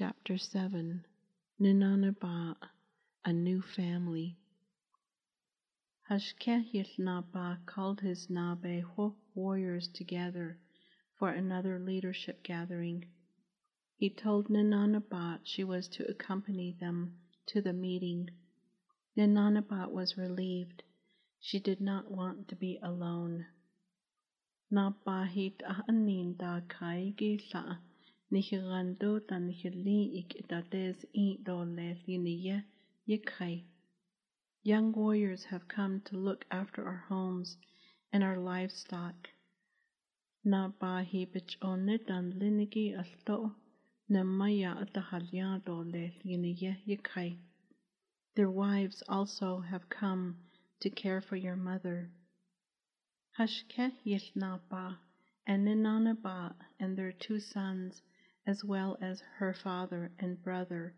Chapter 7 Ninanaba, a New Family. Hashkehilnaba called his Nabeho warriors together for another leadership gathering. He told Ninanabat she was to accompany them to the meeting. Ninanabat was relieved. She did not want to be alone. Nabahit ahanin da kaigi sa nihirando da nihili ik idates i do le liniye yikai. Young warriors have come to look after our homes and our livestock. Nabahi bichone dan linigi alto namaya atahalyado le liniye yikai. Their wives also have come to care for your mother. Hashke Yishnapa and Ninanaba and their two sons, as well as her father and brother,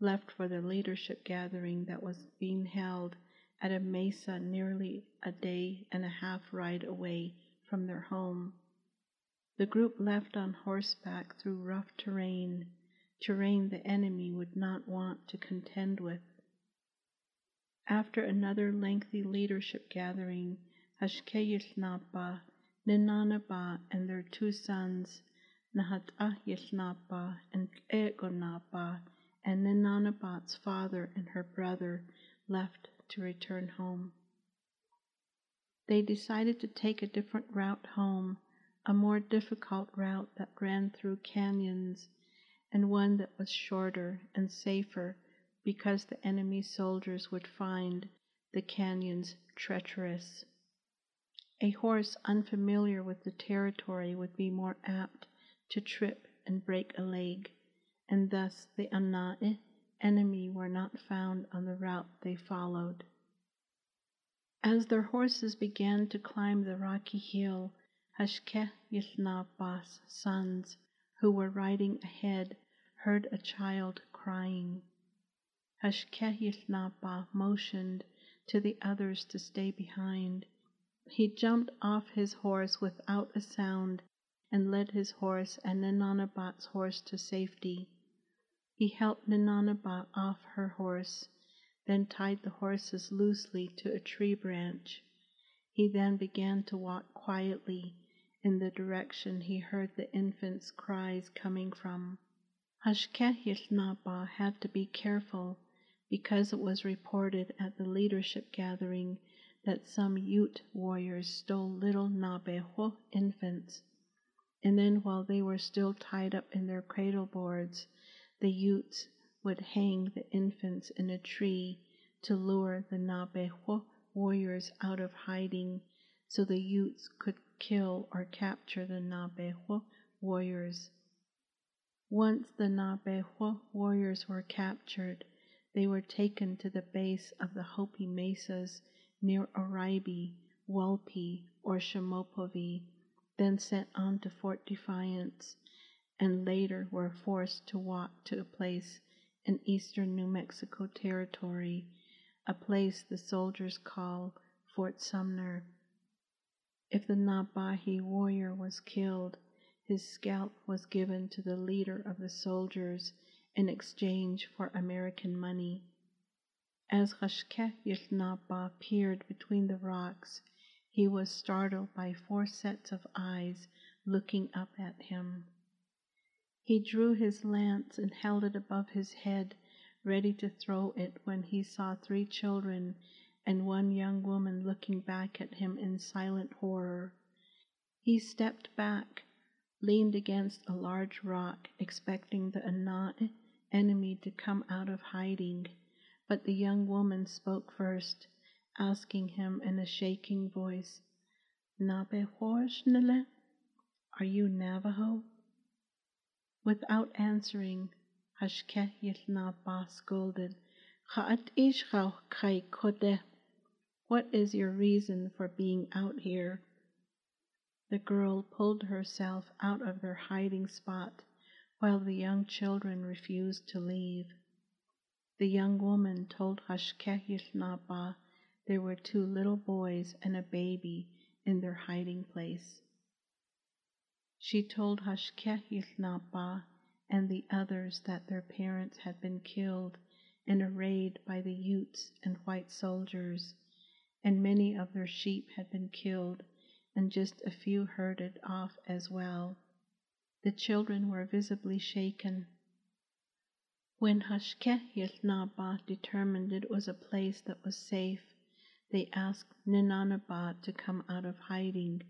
left for the leadership gathering that was being held at a mesa nearly a day and a half ride away from their home. The group left on horseback through rough terrain, terrain the enemy would not want to contend with. After another lengthy leadership gathering, Hashkeyishnapa, Ninanaba, and their two sons, Nahatah and Egonapa, and Ninanabat's father and her brother left to return home. They decided to take a different route home, a more difficult route that ran through canyons, and one that was shorter and safer because the enemy soldiers would find the canyons treacherous. A horse unfamiliar with the territory would be more apt to trip and break a leg, and thus the Anae enemy were not found on the route they followed. As their horses began to climb the rocky hill, Hashkeh Yithnabas' sons, who were riding ahead, heard a child crying. Hashkehithnapa motioned to the others to stay behind. He jumped off his horse without a sound and led his horse and Ninanabat's horse to safety. He helped Ninanabat off her horse, then tied the horses loosely to a tree branch. He then began to walk quietly in the direction he heard the infant's cries coming from. Hashkehithnapa had to be careful because it was reported at the leadership gathering that some Ute warriors stole little Nabeho infants, and then while they were still tied up in their cradle boards, the Utes would hang the infants in a tree to lure the Nabeho warriors out of hiding so the Utes could kill or capture the Nabeho warriors. Once the Nabeho warriors were captured, they were taken to the base of the Hopi Mesas near Oraibi, Walpi, or Shamopovi, then sent on to Fort Defiance, and later were forced to walk to a place in eastern New Mexico Territory, a place the soldiers call Fort Sumner. If the Nabahi warrior was killed, his scalp was given to the leader of the soldiers in exchange for American money. As Hashkeh Yilnaba peered between the rocks, he was startled by four sets of eyes looking up at him. He drew his lance and held it above his head, ready to throw it when he saw three children and one young woman looking back at him in silent horror. He stepped back, leaned against a large rock, expecting the Anat enemy to come out of hiding, but the young woman spoke first, asking him in a shaking voice, Nabehorshnele? Are you Navajo? Without answering, Hashkeh Yithnaba scolded. What is your reason for being out here? The girl pulled herself out of their hiding spot while the young children refused to leave. The young woman told Hashkehithnaba there were two little boys and a baby in their hiding place. She told Hashkehithnaba and the others that their parents had been killed in a raid by the Utes and white soldiers, and many of their sheep had been killed, and just a few herded off as well. The children were visibly shaken. When Hashkehilnaba determined it was a place that was safe, they asked Ninanaba to come out of hiding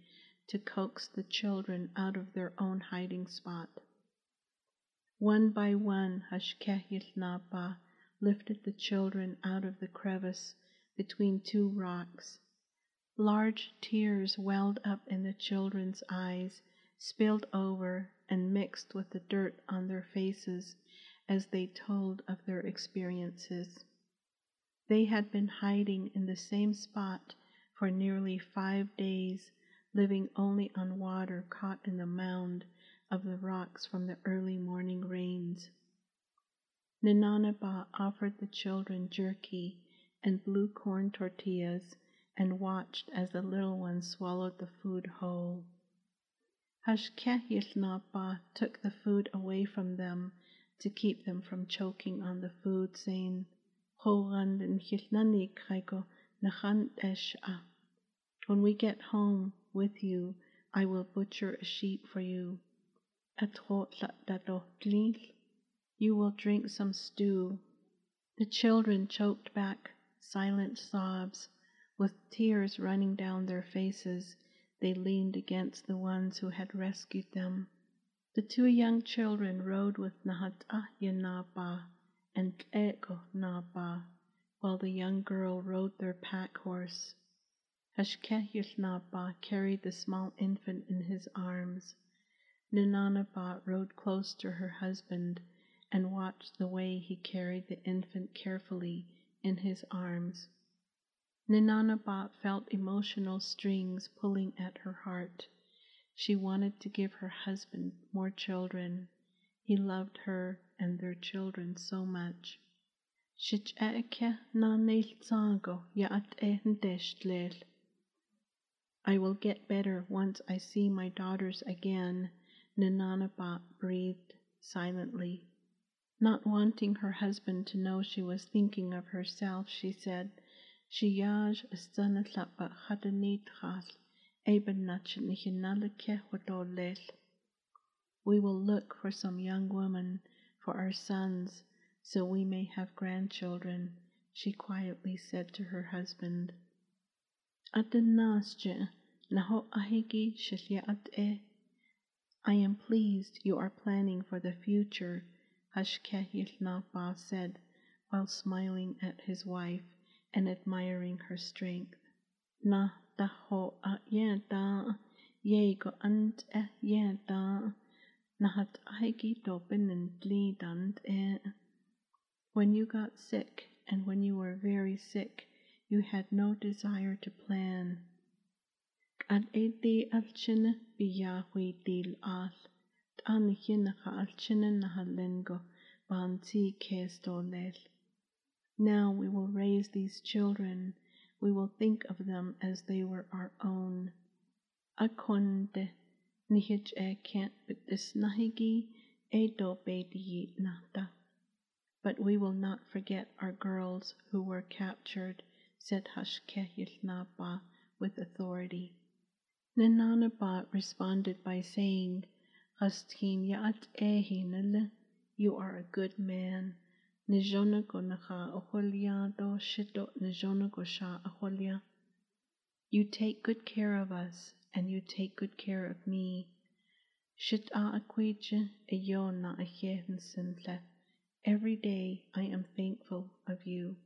to coax the children out of their own hiding spot. One by one, Hashkehilnaba lifted the children out of the crevice between two rocks. Large tears welled up in the children's eyes, spilled over, and mixed with the dirt on their faces as they told of their experiences. They had been hiding in the same spot for nearly five days, living only on water caught in the mound of the rocks from the early morning rains. Ninanaba offered the children jerky and blue corn tortillas and watched as the little ones swallowed the food whole. Hashkehilnaba took the food away from them to keep them from choking on the food, saying, When we get home with you, I will butcher a sheep for you. You will drink some stew. The children choked back silent sobs. With tears running down their faces, they leaned against the ones who had rescued them. The two young children rode with Nahatahya Naba and Ego Naba, while the young girl rode their pack horse. Hashkehil Naba carried the small infant in his arms. Ninanaba rode close to her husband and watched the way he carried the infant carefully in his arms. Ninanaba felt emotional strings pulling at her heart. She wanted to give her husband more children. He loved her and their children so much. I will get better once I see my daughters again, Ninanaba breathed silently. Not wanting her husband to know she was thinking of herself, she said, Shiyaj astanatlapa hadanitras, we will look for some young woman for our sons so we may have grandchildren, she quietly said to her husband. I am pleased you are planning for the future Hashkehilnaba said while smiling at his wife and admiring her strength. Na daho a yeda yego ant e yeda nahat aiki dopen and glidant e. When you got sick and when you were very sick, you had no desire to plan. Ad edi alchine biyahui dil al. Now we will raise these children, we will think of them as they were our own. Akonde nihich e kent nahigi e do nata. But we will not forget our girls who were captured, said Hashkehilnaba with authority. Ninanaba responded by saying, Hastin yaat ehinele, you are a good man. Nijona gonacha aholia do shito nijona gosha aholia. You take good care of us, and you take good care of me. Shit a aquije eyona ahehensentle. Every day I am thankful of you.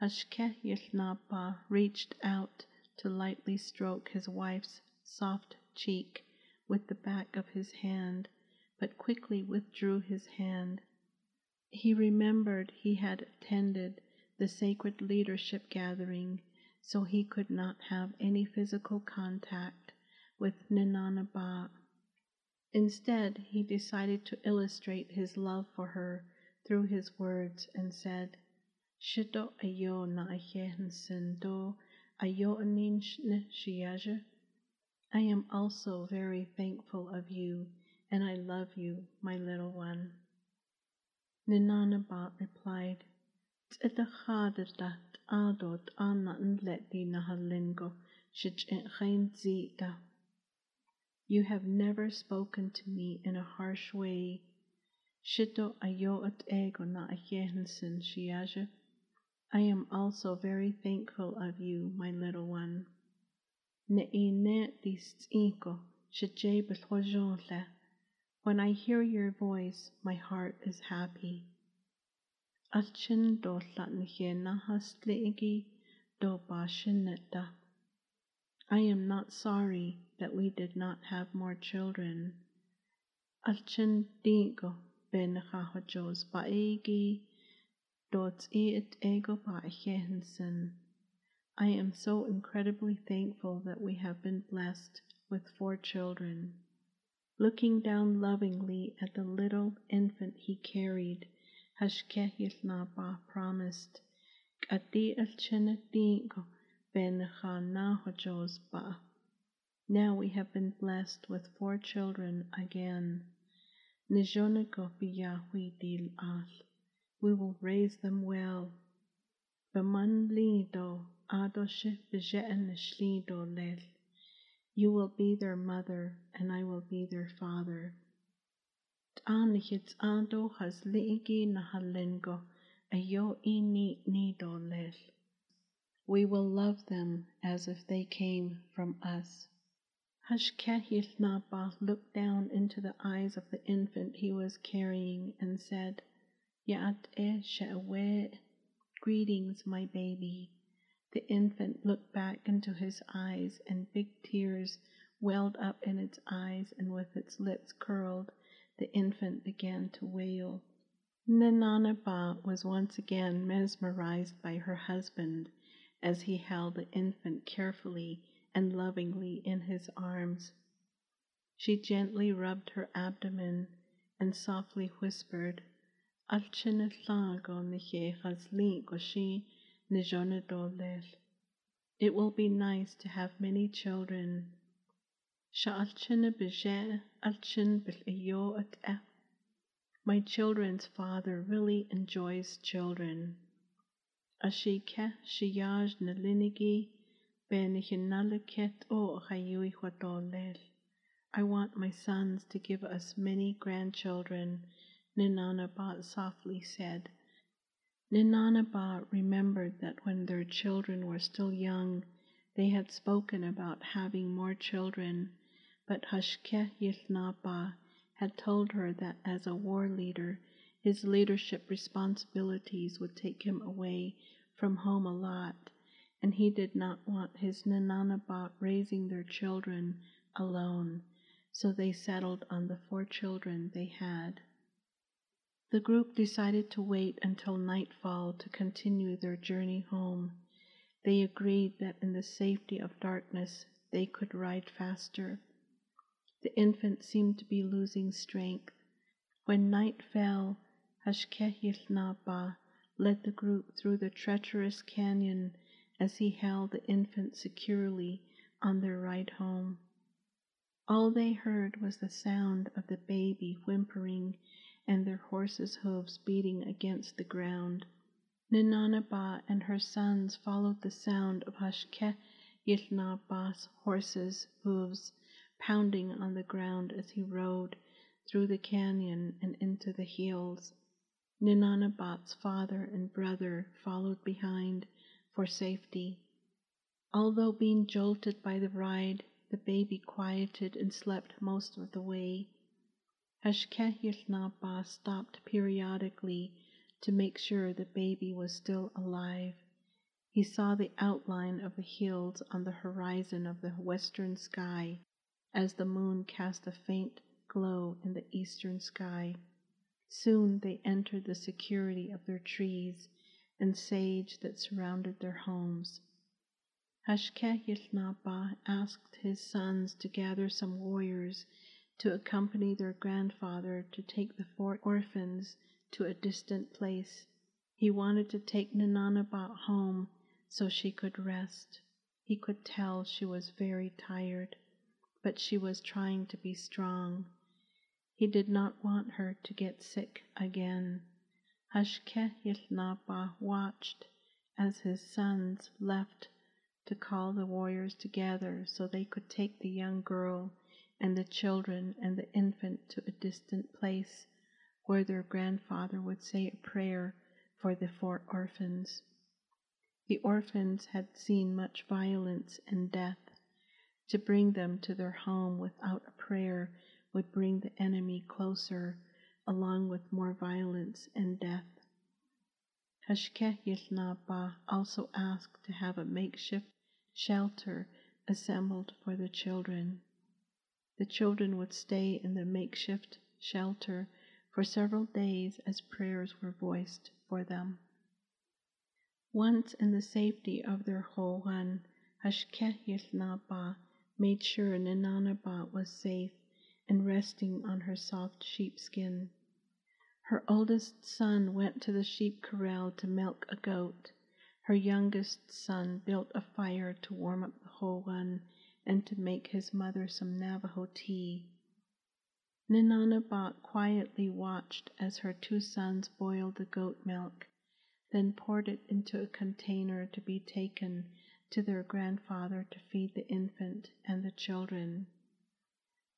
Hashke Yilnapa reached out to lightly stroke his wife's soft cheek with the back of his hand, but quickly withdrew his hand. He remembered he had attended the sacred leadership gathering, so he could not have any physical contact with Ninanaba. Instead, he decided to illustrate his love for her through his words and said, Shido ayo na ayehensen do ayo I am also very thankful of you, and I love you, my little one. Ninanabat replied, T'idachadadat adot anna nleti nahalingo zita. You have never spoken to me in a harsh way. Shito ayo at ego na ayehensen shiaja. I am also very thankful of you, my little one. When I hear your voice, my heart is happy. Alchin do latnhena hastlegi do bashineta. I am not sorry that we did not have more children. Alchin dingo ben hahojos baegi dots it ego ba I am so incredibly thankful that we have been blessed with four children. Looking down lovingly at the little infant he carried, Hashkehilnaba promised, Kati alchinadingo. Now we have been blessed with four children again. We will raise them well. You will be their mother, and I will be their father. T'anihits ando has liigi nahalengo ayo ini nido lel. We will love them as if they came from us. Hashkehil Naba looked down into the eyes of the infant he was carrying and said, Ya'at e er she'awe, greetings, my baby. The infant looked back into his eyes, and big tears welled up in its eyes, and with its lips curled, the infant began to wail. Nananaba was once again mesmerized by her husband as he held the infant carefully and lovingly in his arms. She gently rubbed her abdomen and softly whispered, it will be nice to have many children. My children's father really enjoys children. Ashike shiyaj nalinigi benichinaliket I want my sons to give us many grandchildren Ninanabat softly said. Ninanabat remembered that when their children were still young, they had spoken about having more children, but Hashke Yilnaba had told her that as a war leader, his leadership responsibilities would take him away from home a lot, and he did not want his Ninanabat raising their children alone, so they settled on the four children they had. The group decided to wait until nightfall to continue their journey home. They agreed that in the safety of darkness they could ride faster. The infant seemed to be losing strength. When night fell, Hashkehilnaba led the group through the treacherous canyon as he held the infant securely on their ride home. All they heard was the sound of the baby whimpering and their horses' hoofs beating against the ground. Ninanaba and her sons followed the sound of Hashke Yilnaba's horses' hooves pounding on the ground as he rode through the canyon and into the hills. Ninanabat's father and brother followed behind for safety. Although being jolted by the ride, the baby quieted and slept most of the way. Ashkehilnaba stopped periodically to make sure the baby was still alive. He saw the outline of the hills on the horizon of the western sky as the moon cast a faint glow in the eastern sky. Soon they entered the security of their trees and sage that surrounded their homes. Hashkehilnaba asked his sons to gather some warriors to accompany their grandfather to take the four orphans to a distant place. He wanted to take Ninanabat home so she could rest. He could tell she was very tired, but she was trying to be strong. He did not want her to get sick again. Hashkehilnaba watched as his sons left to call the warriors together so they could take the young girl and the children and the infant to a distant place where their grandfather would say a prayer for the four orphans. The orphans had seen much violence and death. To bring them to their home without a prayer would bring the enemy closer, along with more violence and death. Hashkehilnaba also asked to have a makeshift shelter assembled for the children. The children would stay in the makeshift shelter for several days as prayers were voiced for them. Once in the safety of their hogan, Hashkehilnaba made sure Ninanaba was safe and resting on her soft sheepskin. Her oldest son went to the sheep corral to milk a goat. Her youngest son built a fire to warm up the hogan and to make his mother some Navajo tea. Ninanabot quietly watched as her two sons boiled the goat milk, then poured it into a container to be taken to their grandfather to feed the infant and the children.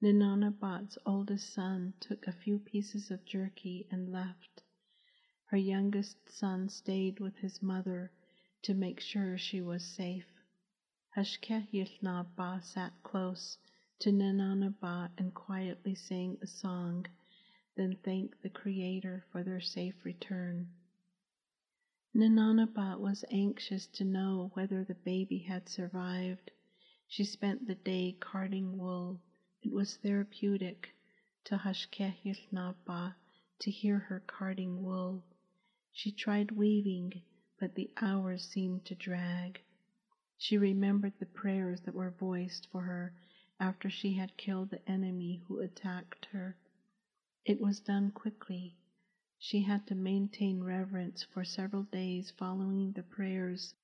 Ninanabot's oldest son took a few pieces of jerky and left. Her youngest son stayed with his mother to make sure she was safe. Hashkehilnaba sat close to Ninanaba and quietly sang a song, then thanked the Creator for their safe return. Ninanaba was anxious to know whether the baby had survived. She spent the day carding wool. It was therapeutic to Hashkehilnaba to hear her carding wool. She tried weaving, but the hours seemed to drag. She remembered the prayers that were voiced for her after she had killed the enemy who attacked her. It was done quickly. She had to maintain reverence for several days following the prayers,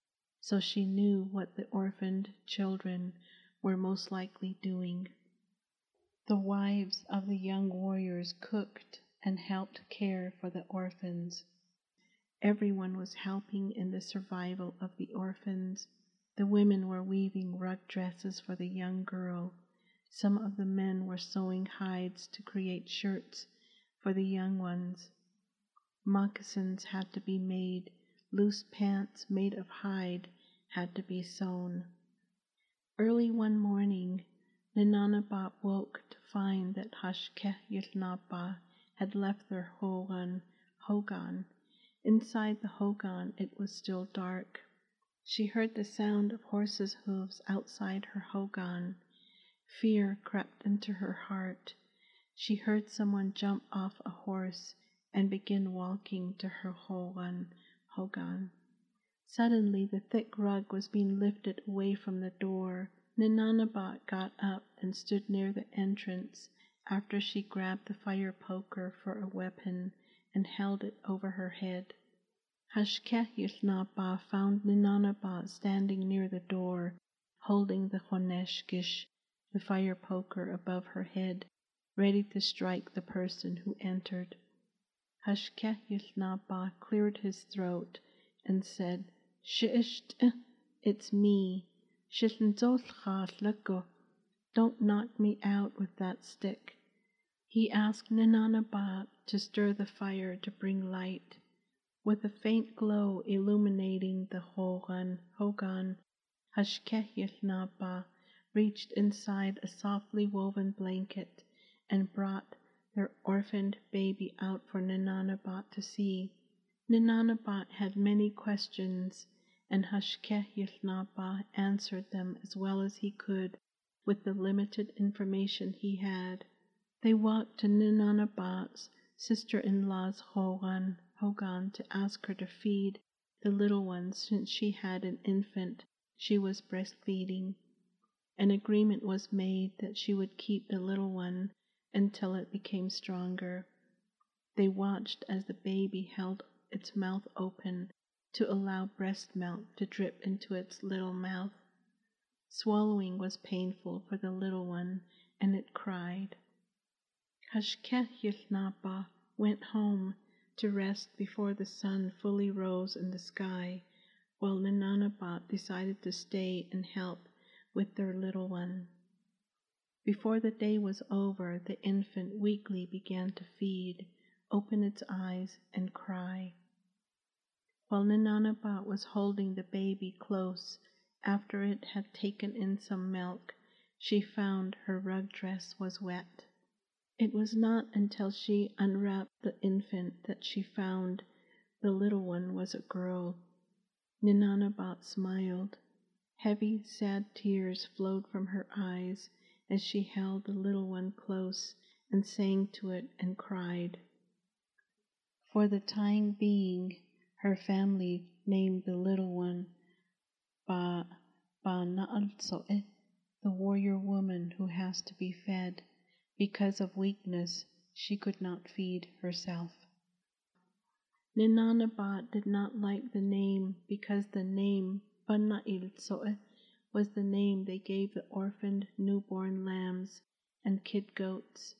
so she knew what the orphaned children were most likely doing. The wives of the young warriors cooked and helped care for the orphans. Everyone was helping in the survival of the orphans. The women were weaving rug dresses for the young girl. Some of the men were sewing hides to create shirts for the young ones. Moccasins had to be made, loose pants made of hide had to be sewn. Early one morning, Ninanabot woke to find that Hashkeh had left their hogan, hogan. Inside the hogan it was still dark. She heard the sound of horses' hoofs outside her hogan. Fear crept into her heart. She heard someone jump off a horse and begin walking to her hogan, hogan. Suddenly the thick rug was being lifted away from the door. Ninanabot got up and stood near the entrance after she grabbed the fire poker for a weapon and held it over her head. Hashkehilnaba found Ninanabot standing near the door, holding the honeshkish the fire poker above her head, ready to strike the person who entered. Hashkehilnaba cleared his throat and said, Shisht, it's me. Don't knock me out with that stick. He asked Ninanaba to stir the fire to bring light. With a faint glow illuminating the hogan, hogan, Hashkehilnaba reached inside a softly woven blanket and brought their orphaned baby out for Ninanabot to see. Ninanabot had many questions, and Hashkehilnaba answered them as well as he could with the limited information he had. They walked to Ninanabot's sister-in-law's Hogan, Hogan to ask her to feed the little one since she had an infant she was breastfeeding. An agreement was made that she would keep the little one until it became stronger. They watched as the baby held its mouth open to allow breast milk to drip into its little mouth. Swallowing was painful for the little one, and it cried. Hashkehilnaba went home to rest before the sun fully rose in the sky, while Ninanabat decided to stay and help with their little one. Before the day was over, the infant weakly began to feed, open its eyes, and cry. While Ninanabat was holding the baby close after it had taken in some milk, she found her rug dress was wet. It was not until she unwrapped the infant that she found the little one was a girl. Ninanabat smiled. Heavy, sad tears flowed from her eyes as she held the little one close and sang to it and cried. For the time being, her family named the little one Ba Ba Na'alsoe, the warrior woman who has to be fed. Because of weakness, she could not feed herself. Ninanabat did not like the name because the name Bana'ilsoe was the name they gave the orphaned newborn lambs and kid goats.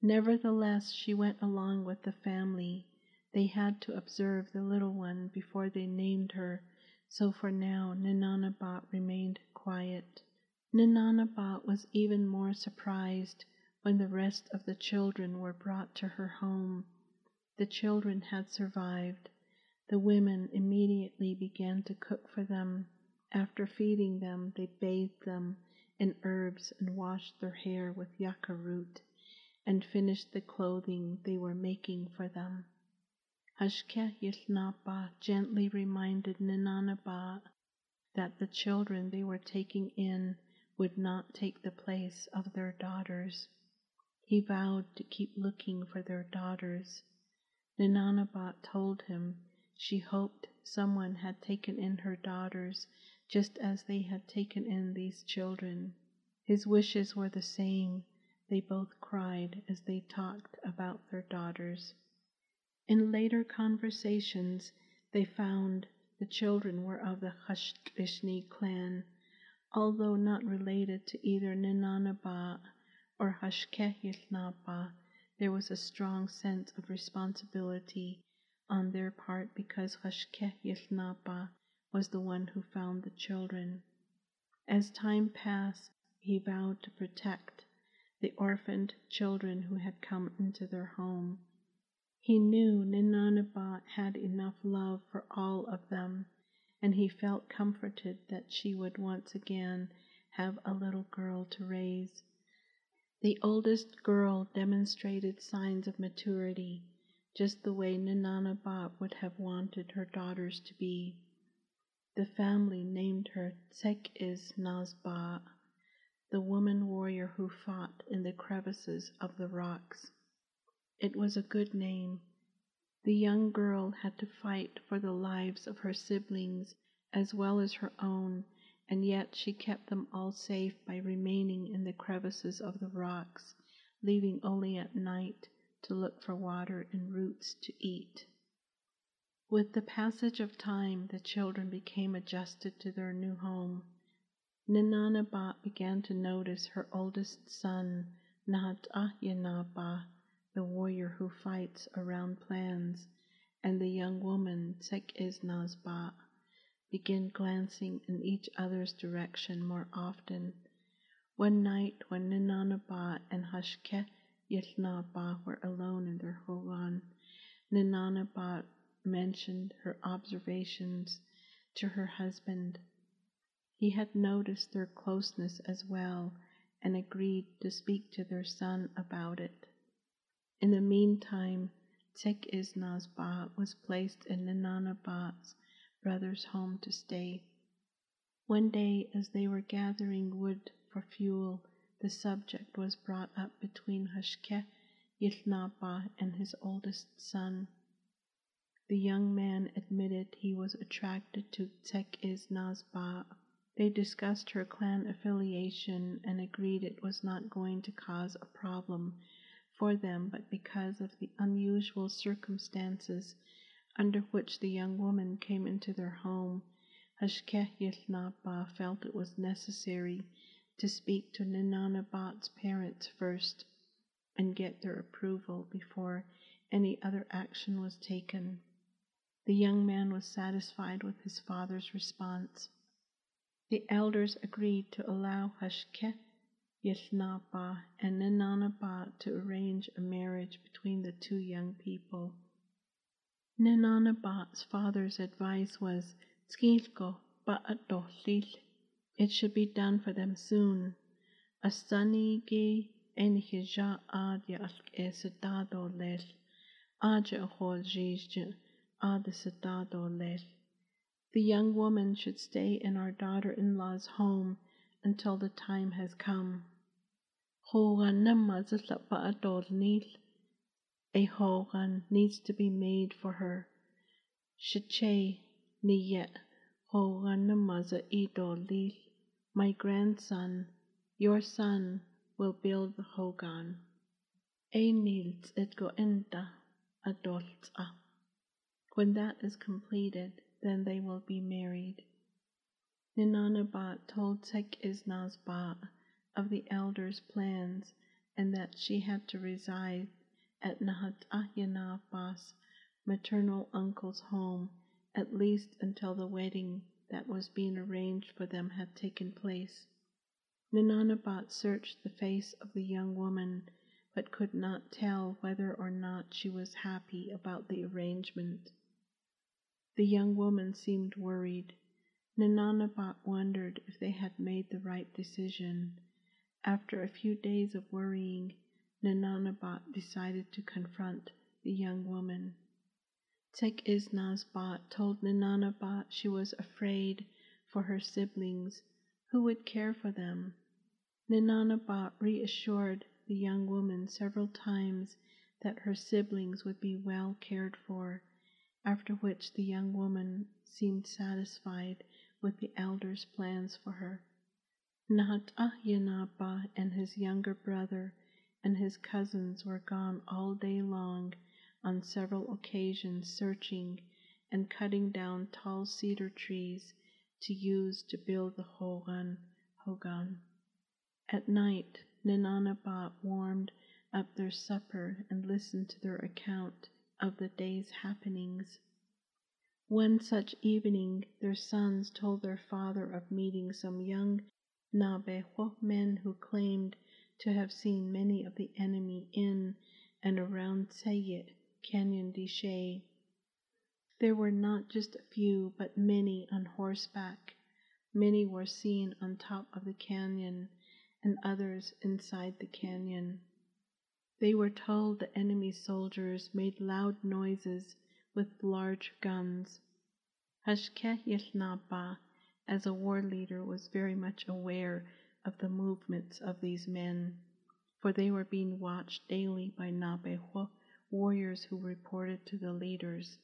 Nevertheless, she went along with the family. They had to observe the little one before they named her, so for now Ninanabat remained quiet. Ninanabat was even more surprised when the rest of the children were brought to her home. The children had survived. The women immediately began to cook for them. After feeding them, they bathed them in herbs and washed their hair with yucca root and finished the clothing they were making for them. Hashke Yilnapa gently reminded Ninanabat that the children they were taking in would not take the place of their daughters. He vowed to keep looking for their daughters. Ninanabat told him she hoped someone had taken in her daughters just as they had taken in these children. His wishes were the same. They both cried as they talked about their daughters. In later conversations, they found the children were of the Hashtishni clan, although not related to either Ninanabat or Hashkehilnapa, there was a strong sense of responsibility on their part because Hashkehilnapa was the one who found the children. As time passed, he vowed to protect the orphaned children who had come into their home. He knew Ninanabat had enough love for all of them, and he felt comforted that she would once again have a little girl to raise. The oldest girl demonstrated signs of maturity, just the way Ninanabat would have wanted her daughters to be. The family named her Tsekiz Nazba, the woman warrior who fought in the crevices of the rocks. It was a good name. The young girl had to fight for the lives of her siblings as well as her own and yet she kept them all safe by remaining in the crevices of the rocks, leaving only at night to look for water and roots to eat. With the passage of time, the children became adjusted to their new home. Ninanabat began to notice her oldest son, Nahat the warrior who fights around plans, and the young woman, Tsekiznazba, begin glancing in each other's direction more often. One night, when Ninanabat and Hashke Yilnaba were alone in their hogan, Ninanabat mentioned her observations to her husband. He had noticed their closeness as well and agreed to speak to their son about it. In the meantime, Tsekiznazba was placed in Ninanabat's brother's home to stay. One day, as they were gathering wood for fuel, the subject was brought up between Hashke Yilnaba and his oldest son. The young man admitted he was attracted to Tsekiznazba. They discussed her clan affiliation and agreed it was not going to cause a problem for them, but because of the unusual circumstances under which the young woman came into their home, Hashkehilnaba felt it was necessary to speak to Ninanabat's parents first. and get their approval before any other action was taken. The young man was satisfied with his father's response. The elders agreed to allow Hashke, Yeshnapa, and Ninanaba to arrange a marriage between the two young people. Ninanaba's father's advice was Skilko ba'adohlil. It should be done for them soon. Asanigi enhija adya esedado lel. Aja hol jijja adesatado lel. The young woman should stay in our daughter-in-law's home until the time has come. Hogan a hogan needs to be made for her. Shiche niyet hogan namaza idolil. My grandson, your son, will build the hogan. Einils et go enta adolta. When that is completed, then they will be married. Ninanabat told is Isnazba of the elders' plans and that she had to reside at Nahat Ahyanaba's maternal uncle's home at least until the wedding that was being arranged for them had taken place. Ninanabat searched the face of the young woman, but could not tell whether or not she was happy about the arrangement. The young woman seemed worried. Ninanabat wondered if they had made the right decision. After a few days of worrying, Ninanabat decided to confront the young woman. Tek Isnazbat told Ninanabat she was afraid for her siblings. Who would care for them? Ninanabat reassured the young woman several times that her siblings would be well cared for, after which the young woman seemed satisfied with the elders' plans for her. Nahat Ahyanaba and his younger brother and his cousins were gone all day long on several occasions searching and cutting down tall cedar trees to use to build the Hogan Hogan. At night, Ninanabat warmed up their supper and listened to their account of the day's happenings. One such evening, their sons told their father of meeting some young Nabeho men who claimed to have seen many of the enemy in and around Sayet, Canyon de Chelly. There were not just a few, but many on horseback. Many were seen on top of the canyon, and others inside the canyon. They were told the enemy soldiers made loud noises with large guns. Hashkeh Yeshnaba, as a war leader, was very much aware of the movements of these men, for they were being watched daily by Nabeho warriors who reported to the leaders.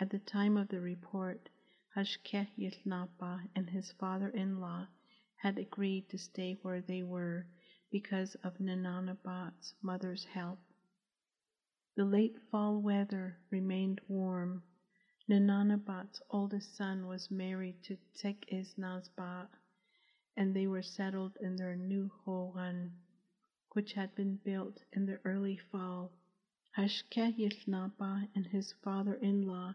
At the time of the report, Hashkeh Yeshnapa and his father-in-law had agreed to stay where they were because of Ninanabat's mother's health. The late fall weather remained warm. Ninanabat's oldest son was married to Tek Isnazbat and they were settled in their new hogan, which had been built in the early fall. Hashkeh Yishnapa and his father-in-law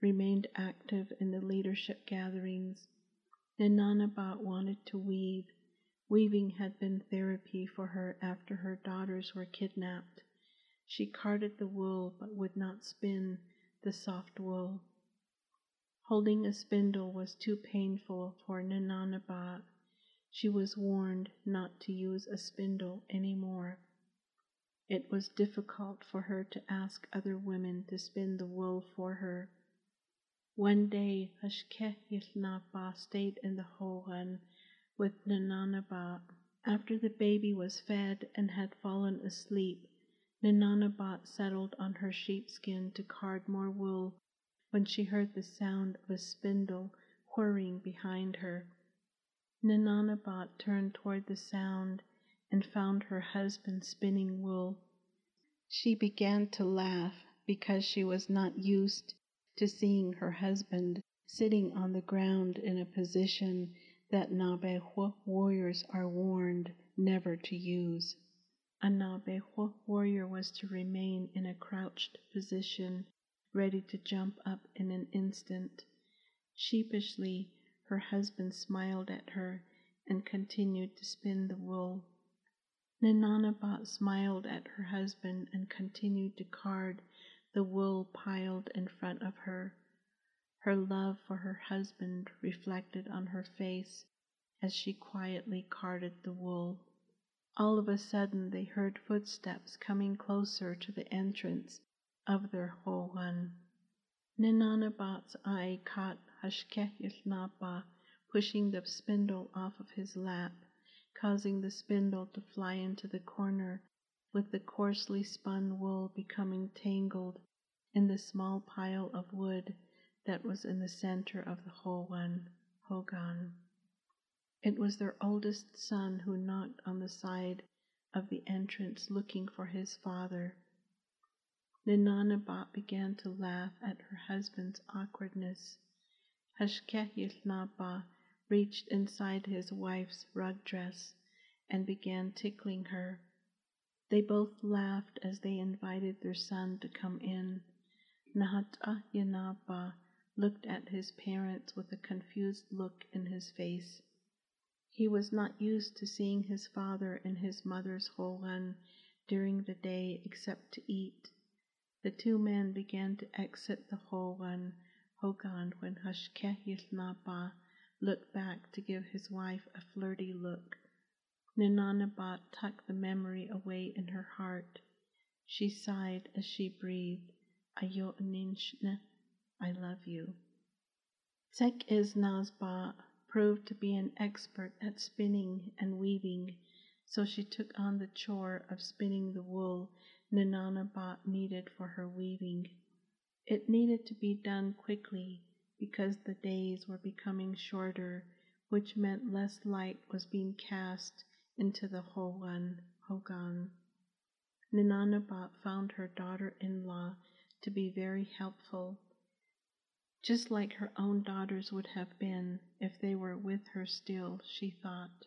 remained active in the leadership gatherings. Ninanabat wanted to weave. Weaving had been therapy for her after her daughters were kidnapped. She carded the wool but would not spin the soft wool. Holding a spindle was too painful for Ninanabat. She was warned not to use a spindle any more. It was difficult for her to ask other women to spin the wool for her. One day, Hashkeh Yisnaba stayed in the Hogan with Ninanabat. After the baby was fed and had fallen asleep, Ninanabat settled on her sheepskin to card more wool when she heard the sound of a spindle whirring behind her. Ninanabat turned toward the sound and found her husband spinning wool. She began to laugh because she was not used to seeing her husband sitting on the ground in a position that Nabeho warriors are warned never to use. A Nabejo warrior was to remain in a crouched position, ready to jump up in an instant. Sheepishly, her husband smiled at her and continued to spin the wool. Ninanabat smiled at her husband and continued to card the wool piled in front of her. Her love for her husband reflected on her face as she quietly carded the wool. All of a sudden, they heard footsteps coming closer to the entrance of their hogan. Ninanabat's eye caught Hashkehilnaba pushing the spindle off of his lap, causing the spindle to fly into the corner, with the coarsely spun wool becoming tangled in the small pile of wood that was in the center of the hogan. Hogan. It was their oldest son who knocked on the side of the entrance looking for his father. Ninanabat began to laugh at her husband's awkwardness. Hashkehilnaba reached inside his wife's rug dress and began tickling her. They both laughed as they invited their son to come in. Nahata Yanaba looked at his parents with a confused look in his face. He was not used to seeing his father in his mother's hogan during the day except to eat. The two men began to exit the hogan, hogan when Hashkehilnaba looked back to give his wife a flirty look. Ninanabat tucked the memory away in her heart. She sighed as she breathed, Ayo Ninshne, I love you. Tek is proved to be an expert at spinning and weaving, so she took on the chore of spinning the wool Ninanabat needed for her weaving. It needed to be done quickly because the days were becoming shorter, which meant less light was being cast into the Hogan. Hogan. Ninanabat found her daughter-in-law to be very helpful just like her own daughters would have been if they were with her still, she thought.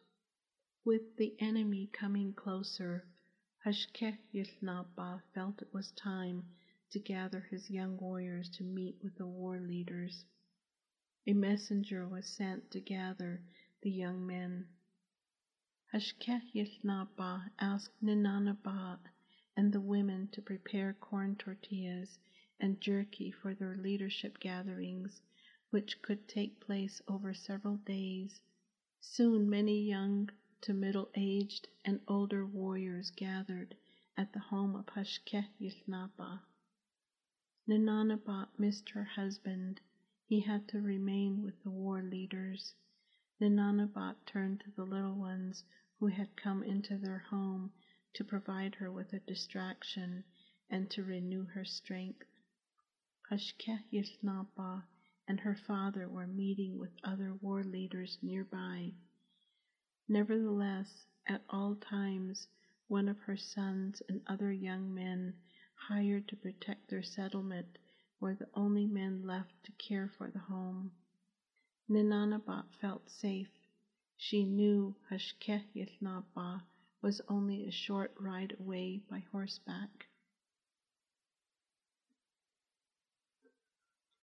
With the enemy coming closer, Hashkehilnaba felt it was time to gather his young warriors to meet with the war leaders. A messenger was sent to gather the young men. Hashkehilnaba asked Ninanabat and the women to prepare corn tortillas and jerky for their leadership gatherings, which could take place over several days. Soon many young to middle aged and older warriors gathered at the home of Hushkeh Hashkehilnaba. Ninanabat missed her husband. He had to remain with the war leaders. Ninanabat turned to the little ones who had come into their home to provide her with a distraction and to renew her strength. Hushkeh Hashkehilnaba and her father were meeting with other war leaders nearby. Nevertheless, at all times, one of her sons and other young men hired to protect their settlement were the only men left to care for the home. Ninanabat felt safe. She knew Hashkehilnaba was only a short ride away by horseback.